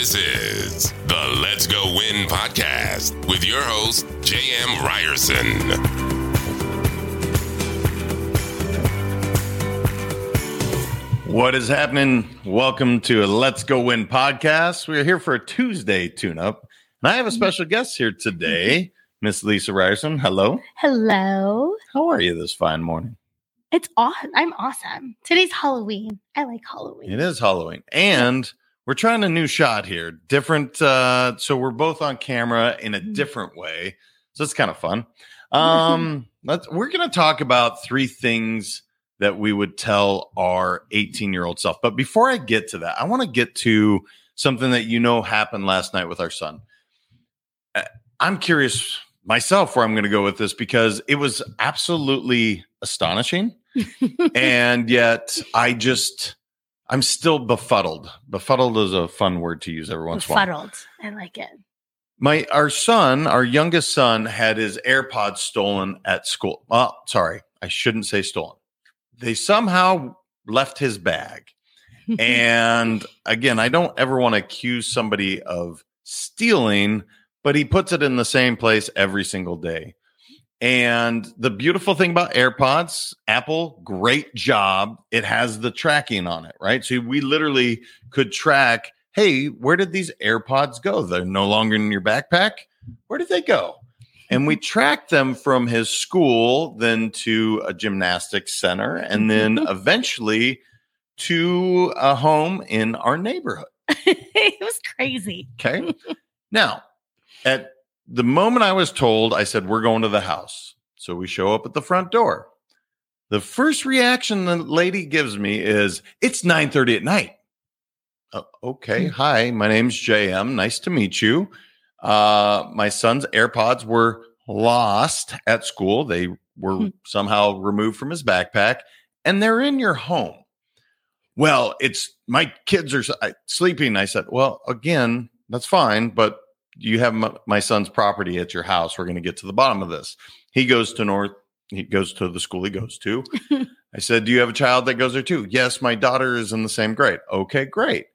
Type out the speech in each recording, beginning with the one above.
This is the Let's Go Win podcast with your host, J.M. Ryerson. What is happening? Welcome to a Let's Go Win podcast. We are here for a Tuesday tune up. And I have a special guest here today, Miss Lisa Ryerson. Hello. Hello. How are you this fine morning? It's awesome. I'm awesome. Today's Halloween. I like Halloween. It is Halloween. And we're trying a new shot here. Different uh so we're both on camera in a Mhm. different way. So it's kind of fun. Um let's we're going to talk about three things that we would tell our 18-year-old self. But before I get to that, I want to get to something that you know happened last night with our son. Uh, I'm curious myself where I'm going to go with this because it was absolutely astonishing and yet I just I'm still befuddled. Befuddled is a fun word to use every once in a while. Befuddled. I like it. My our son, our youngest son, had his AirPods stolen at school. Oh, sorry, I shouldn't say stolen. They somehow left his bag. And again, I don't ever want to accuse somebody of stealing, but he puts it in the same place every single day. And the beautiful thing about AirPods, Apple, great job. It has the tracking on it, right? So we literally could track, hey, where did these AirPods go? They're no longer in your backpack. Where did they go? And we tracked them from his school, then to a gymnastics center, and then eventually to a home in our neighborhood. it was crazy. Okay. now, at the moment I was told, I said, We're going to the house. So we show up at the front door. The first reaction the lady gives me is, It's 9 30 at night. "Uh, okay. Hi, my name's JM. Nice to meet you. Uh, my son's AirPods were lost at school. They were Hmm. somehow removed from his backpack, and they're in your home. Well, it's my kids are sleeping. I said, Well, again, that's fine, but you have my, my son's property at your house. We're going to get to the bottom of this. He goes to North, he goes to the school he goes to. I said, Do you have a child that goes there too? Yes, my daughter is in the same grade. Okay, great.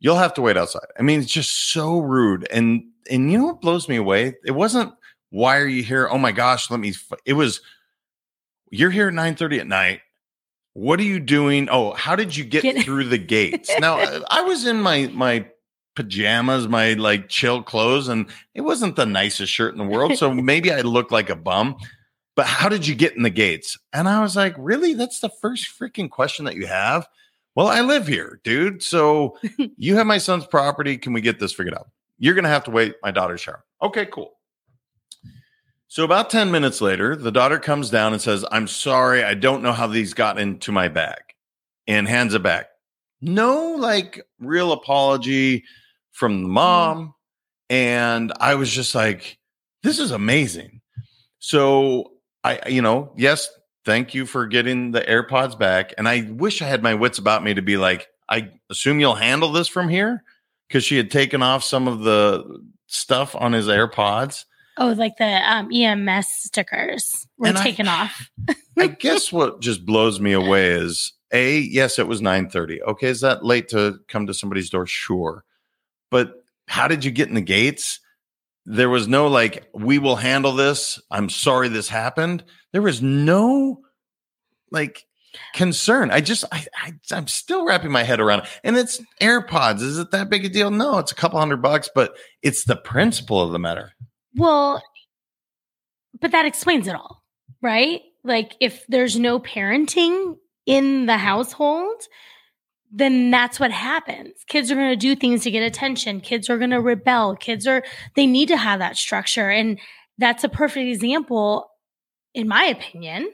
You'll have to wait outside. I mean, it's just so rude. And and you know what blows me away? It wasn't why are you here? Oh my gosh, let me f-" it was you're here at 9 30 at night. What are you doing? Oh, how did you get Get- through the gates? now I, I was in my my pajamas, my like chill clothes, and it wasn't the nicest shirt in the world. So maybe I looked like a bum. But how did you get in the gates? And I was like, really? That's the first freaking question that you have? Well, I live here, dude. So you have my son's property. Can we get this figured out? You're going to have to wait my daughter's shower. Okay, cool. So about 10 minutes later, the daughter comes down and says, I'm sorry. I don't know how these got into my bag and hands it back. No, like real apology from the mom. And I was just like, this is amazing. So I, you know, yes, thank you for getting the AirPods back. And I wish I had my wits about me to be like, I assume you'll handle this from here because she had taken off some of the stuff on his AirPods. Oh, like the um, EMS stickers were And I- taken off. I guess what just blows me away is a yes, it was nine thirty. Okay, is that late to come to somebody's door? Sure, but how did you get in the gates? There was no like, we will handle this. I'm sorry this happened. There was no like concern. I just, I, I I'm still wrapping my head around it. And it's AirPods. Is it that big a deal? No, it's a couple hundred bucks, but it's the principle of the matter. Well, but that explains it all, right? Like if there's no parenting in the household, then that's what happens. Kids are going to do things to get attention. Kids are going to rebel. Kids are, they need to have that structure. And that's a perfect example, in my opinion,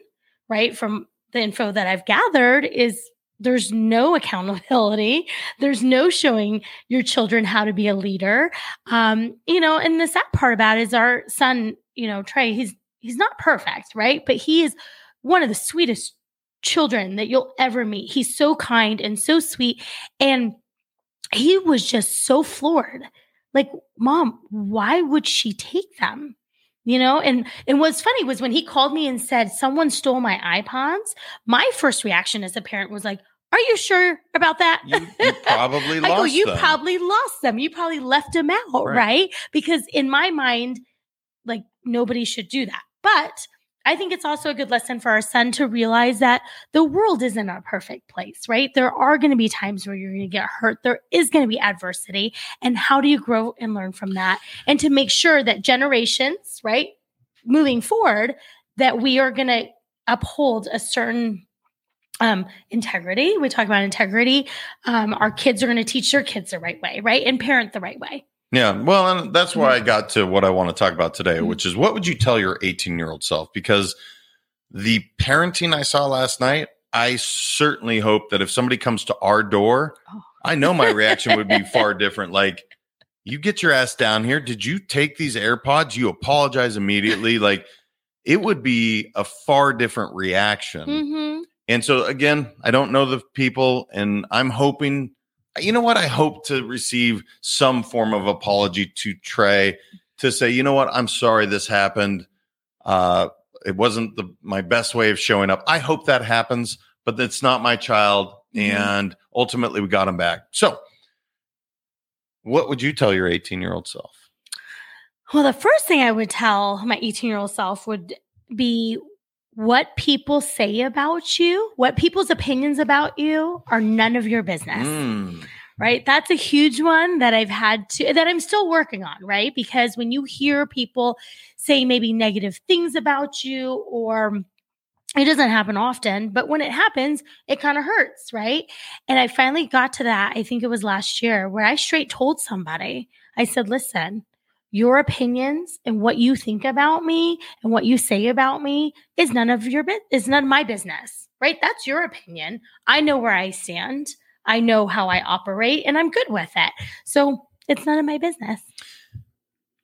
right? From the info that I've gathered, is there's no accountability. There's no showing your children how to be a leader. Um, you know, and the sad part about it is our son, you know, Trey, he's he's not perfect, right? But he is one of the sweetest children that you'll ever meet. He's so kind and so sweet. And he was just so floored. Like, mom, why would she take them? You know, and and what's funny was when he called me and said someone stole my iPods, my first reaction as a parent was like, Are you sure about that? You, you probably I lost go, you them. probably lost them. You probably left them out, Right. right. Because in my mind, like nobody should do that. But I think it's also a good lesson for our son to realize that the world isn't a perfect place, right? There are going to be times where you're going to get hurt. There is going to be adversity. And how do you grow and learn from that? And to make sure that generations, right, moving forward, that we are going to uphold a certain um, integrity. We talk about integrity. Um, our kids are going to teach their kids the right way, right? And parent the right way. Yeah, well, and that's why I got to what I want to talk about today, Mhm. which is what would you tell your 18 year old self? Because the parenting I saw last night, I certainly hope that if somebody comes to our door, Oh. I know my reaction would be far different. Like, you get your ass down here. Did you take these AirPods? You apologize immediately. Like, it would be a far different reaction. Mm-hmm. And so again, I don't know the people, and I'm hoping, you know what? I hope to receive some form of apology to Trey to say, you know what? I'm sorry this happened. Uh, it wasn't the my best way of showing up. I hope that happens, but it's not my child, Mhm. and ultimately we got him back. So, what would you tell your 18 year old self? Well, the first thing I would tell my 18 year old self would be what people say about you, what people's opinions about you are none of your business. Mm, right? That's a huge one that I've had to, that I'm still working on, right? Because when you hear people say maybe negative things about you, or it doesn't happen often, but when it happens, it kind of hurts, right? And I finally got to that, I think it was last year, where I straight told somebody, I said, listen, your opinions and what you think about me and what you say about me is none of your bit is none of my business, right? That's your opinion. I know where I stand. I know how I operate and I'm good with it. So it's none of my business.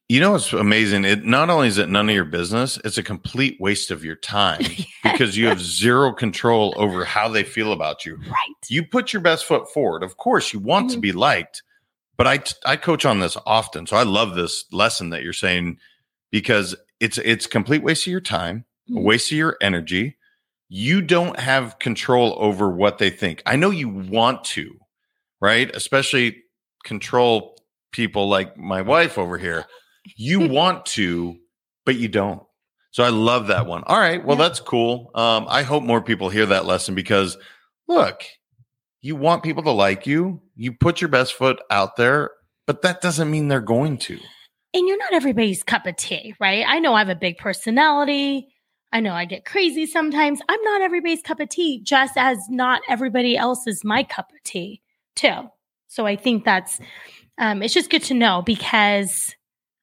You know what's amazing? It not only is it none of your business, it's a complete waste of your time because you have zero control over how they feel about you. right. You put your best foot forward. Of course, you want to Mhm. be liked, but I I coach on this often, so I love this lesson that you're saying because it's it's a complete waste of your time, a Mhm. waste of your energy. You don't have control over what they think. I know you want to, right? Especially control people like my wife over here. You want to, but you don't. So I love that one. All right. Well, Yeah. that's cool. Um, I hope more people hear that lesson because look, you want people to like you. You put your best foot out there, but that doesn't mean they're going to. And you're not everybody's cup of tea, right? I know I have a big personality. I know I get crazy sometimes. I'm not everybody's cup of tea, just as not everybody else is my cup of tea, too. So I think that's um, it's just good to know because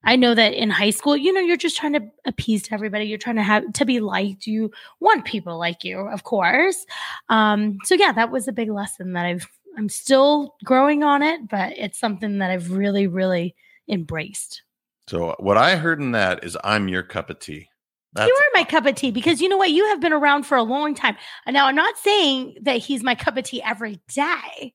I know that in high school, you know, you're just trying to appease to everybody. You're trying to have to be liked. You want people like you, of course. Um, so yeah, that was a big lesson that I've I'm still growing on it, but it's something that I've really, really embraced. So what I heard in that is I'm your cup of tea. That's you are my cup of tea because you know what? You have been around for a long time. Now I'm not saying that he's my cup of tea every day.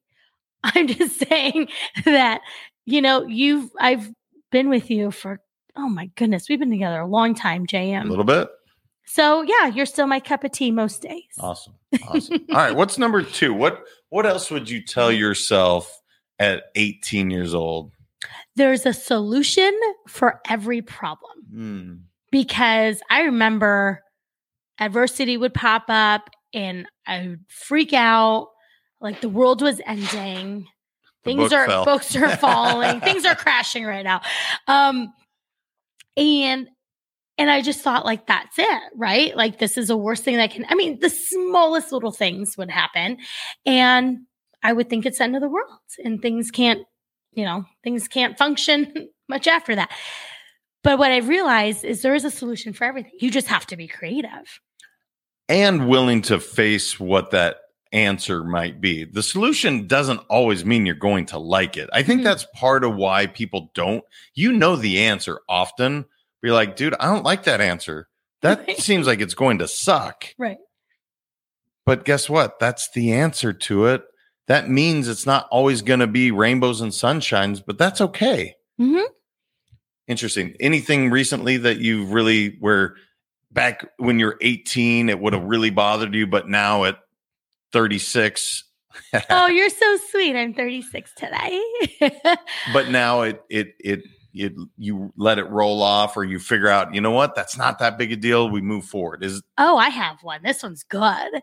I'm just saying that, you know, you've, I've been with you for, oh my goodness, we've been together a long time, JM. a little bit. So yeah, you're still my cup of tea most days. Awesome. Awesome. All right. What's number two? What what else would you tell yourself at 18 years old? There's a solution for every problem. Hmm. because I remember adversity would pop up and I would freak out like the world was ending. Things book are fell. books are falling. Things are crashing right now. Um and and I just thought like that's it, right? Like this is the worst thing that can I mean the smallest little things would happen and I would think it's the end of the world and things can't, you know, things can't function much after that. But what I've realized is there is a solution for everything. You just have to be creative. And willing to face what that answer might be. The solution doesn't always mean you're going to like it. I think Mhm. that's part of why people don't. You know the answer often. But you're like, dude, I don't like that answer. That Right. seems like it's going to suck. Right. But guess what? That's the answer to it. That means it's not always going to be rainbows and sunshines, but that's okay. Mhm. Interesting. Anything recently that you really were back when you're 18, it would have really bothered you, but now at 36, oh, you're so sweet. I'm 36 today. but now it it it it you let it roll off or you figure out, you know what, that's not that big a deal. We move forward. Is oh, I have one. This one's good.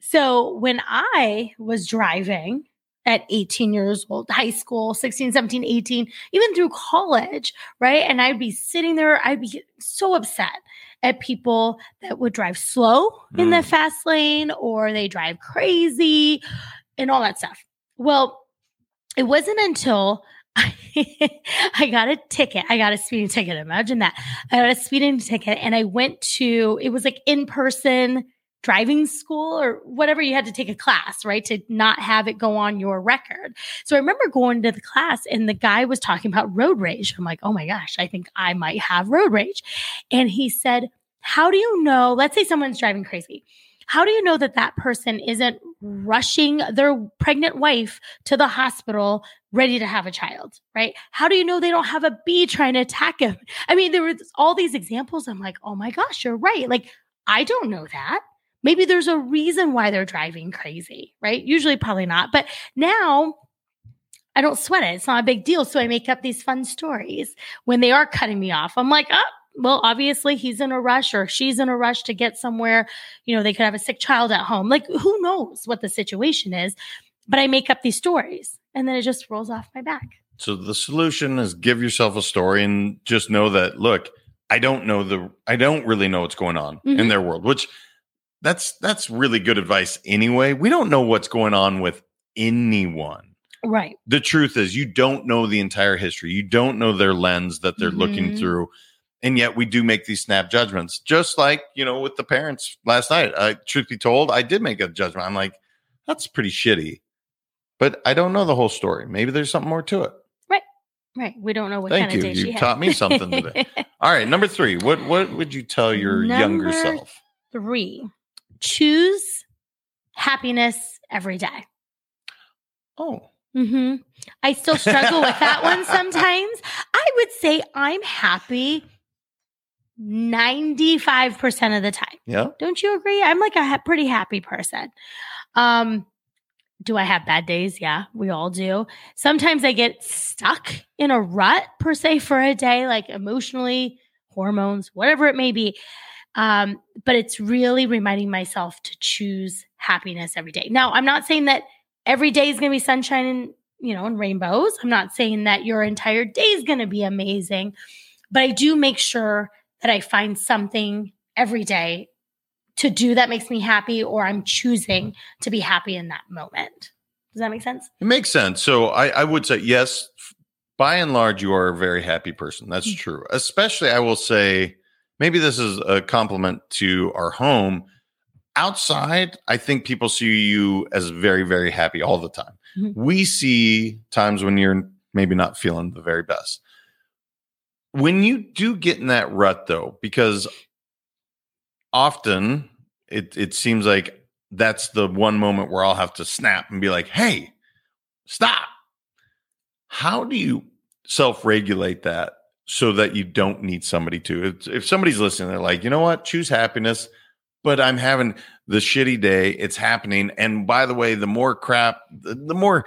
So when I was driving at 18 years old, high school, 16, 17, 18, even through college, right? And I'd be sitting there, I'd be so upset at people that would drive slow in the Mm. fast lane or they drive crazy and all that stuff. Well, it wasn't until I got a ticket. I got a speeding ticket. Imagine that. I got a speeding ticket and I went to, it was like in person driving school or whatever. You had to take a class, right? To not have it go on your record. So I remember going to the class and the guy was talking about road rage. I'm like, oh my gosh, I think I might have road rage. And he said, how do you know? Let's say someone's driving crazy. How do you know that that person isn't rushing their pregnant wife to the hospital ready to have a child, right? How do you know they don't have a bee trying to attack him? I mean, there were all these examples. I'm like, oh my gosh, you're right. Like, I don't know that. Maybe there's a reason why they're driving crazy, right? Usually, probably not. But now I don't sweat it. It's not a big deal. So I make up these fun stories when they are cutting me off. I'm like, oh, well, obviously he's in a rush or she's in a rush to get somewhere. You know, they could have a sick child at home. Like, who knows what the situation is? But I make up these stories and then it just rolls off my back. so the solution is give yourself a story and just know that look, I don't know the I don't really know what's going on in Mhm. their world, which that's that's really good advice anyway. We don't know what's going on with anyone. Right. the truth is you don't know the entire history you don't know their lens that they're looking Mhm. through and yet we do make these snap judgments just like you know with the parents last night I, truth be told i did make a judgment i'm like that's pretty shitty but i don't know the whole story maybe there's something more to it Right. Right. We don't know what Thank kind of you. day You she had. taught me something today. all right number three what what would you tell your younger self Three, choose happiness every day. oh hmm I still struggle with that one sometimes. I would say I'm happy 95% of the time. yeah Don't you agree? I'm like a ha- pretty happy person. Um, do I have bad days? Yeah, we all do. Sometimes I get stuck in a rut per se for a day, like emotionally, hormones, whatever it may be. Um, but it's really reminding myself to choose happiness every day. Now, I'm not saying that every day is going to be sunshine and you know and rainbows. I'm not saying that your entire day is going to be amazing, but I do make sure that I find something every day to do that makes me happy or I'm choosing to be happy in that moment. Does that make sense? It makes sense. So I, I would say yes. By and large, you are a very happy person. That's Mm. true. Especially, I will say, maybe this is a compliment to our home. Outside, I think people see you as very, very happy all the time. Mhm. We see times when you're maybe not feeling the very best. When you do get in that rut, though, because often it it seems like that's the one moment where I'll have to snap and be like, "Hey, stop." How do you self-regulate that so that you don't need somebody to? If, somebody's listening, they're like, "You know what? Choose happiness." But I'm having the shitty day. It's happening. And by the way, the more crap, the, the more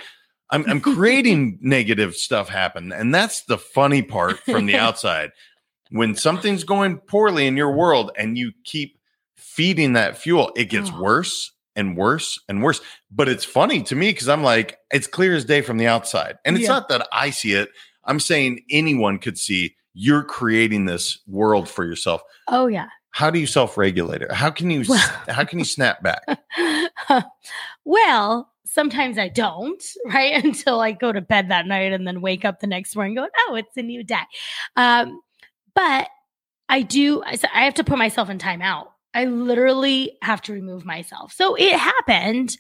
I'm, I'm creating negative stuff happen. And that's the funny part from the outside. When something's going poorly in your world and you keep feeding that fuel, it gets Oh. worse and worse and worse. But it's funny to me because I'm like, it's clear as day from the outside. And it's Yeah. not that I see it. I'm saying anyone could see you're creating this world for yourself. Oh yeah. How do you self-regulate it? How can you Well- how can you snap back? well, sometimes I don't, right? Until I go to bed that night and then wake up the next morning going, oh, it's a new day. Um, but I do, I have to put myself in timeout. I literally have to remove myself. So it happened.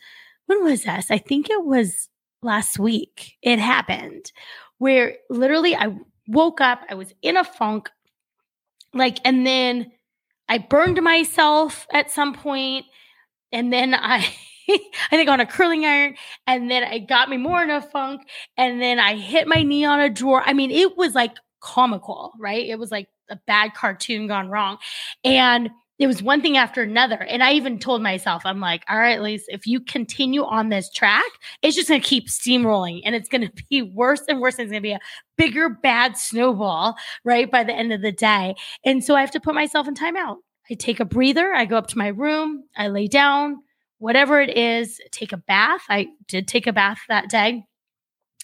When was this? I think it was last week. It happened where literally I woke up, I was in a funk, like, and then I burned myself at some point, and then I, I think on a curling iron, and then it got me more in a funk, and then I hit my knee on a drawer. I mean, it was like comical, right? It was like a bad cartoon gone wrong, and it was one thing after another. And I even told myself, I'm like, all right, Lise, if you continue on this track, it's just going to keep steamrolling and it's going to be worse and worse. And It's going to be a bigger, bad snowball, right? By the end of the day. And so I have to put myself in timeout. I take a breather. I go up to my room. I lay down, whatever it is, take a bath. I did take a bath that day.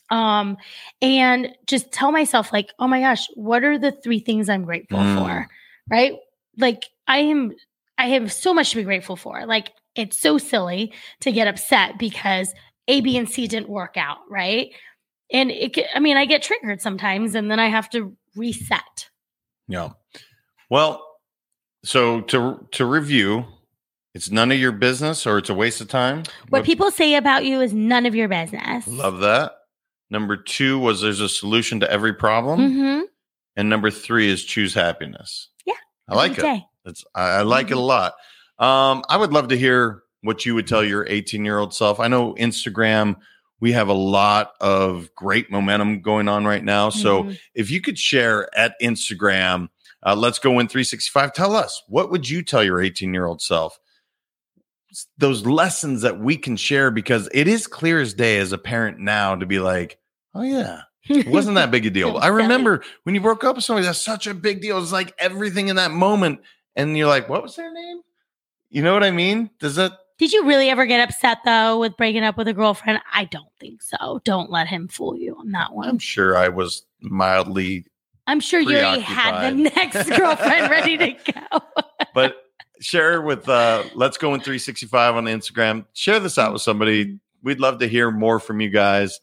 Um, and just tell myself, like, oh my gosh, what are the three things I'm grateful Mm. for? Right? Like, I am, I have so much to be grateful for. Like, it's so silly to get upset because A, B, and C didn't work out. Right. And it, I mean, I get triggered sometimes and then I have to reset. Yeah. Well, so to to review, it's none of your business or it's a waste of time. What people say about you is none of your business. love that. Number two was there's a solution to every problem, Mm-hmm. and number three is choose happiness. I like it. It's I, I like it a lot. Um, I would love to hear what you would tell your 18 year old self. I know Instagram. We have a lot of great momentum going on right now. So Mhm. if you could share at Instagram, uh, Let's Go Win 365. Tell us what would you tell your 18 year old self? Those lessons that we can share because it is clear as day as a parent now to be like, oh yeah, it wasn't that big a deal. I remember when you broke up with somebody, that's such a big deal. It's like everything in that moment, and you're like, what was their name? You know what I mean? Does that? Did you really ever get upset though with breaking up with a girlfriend? I don't think so. Don't let him fool you on that one. I'm sure I was mildly, I'm sure you already had the next girlfriend ready to go. but share with uh Let's Go Win 365 on Instagram. Share this out with somebody. We'd love to hear more from you guys.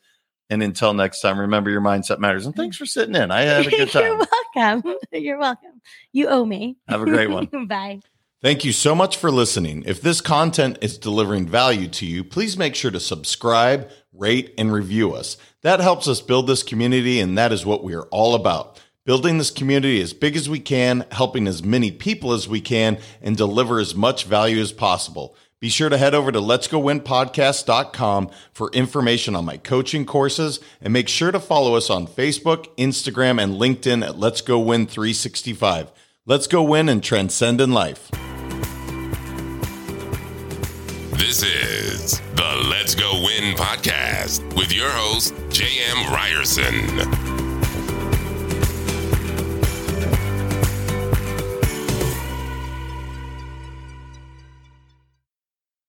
And until next time, remember your mindset matters. And thanks for sitting in. I had a good time. You're welcome. You're welcome. You owe me. Have a great one. Bye. Thank you so much for listening. If this content is delivering value to you, please make sure to subscribe, rate, and review us. That helps us build this community, and that is what we are all about. Building this community as big as we can, helping as many people as we can, and deliver as much value as possible. Be sure to head over to letsgowinpodcast.com for information on my coaching courses and make sure to follow us on Facebook, Instagram, and LinkedIn at Let's Go Win 365. Let's go win and transcend in life. This is the Let's Go Win podcast with your host, J.M. Ryerson.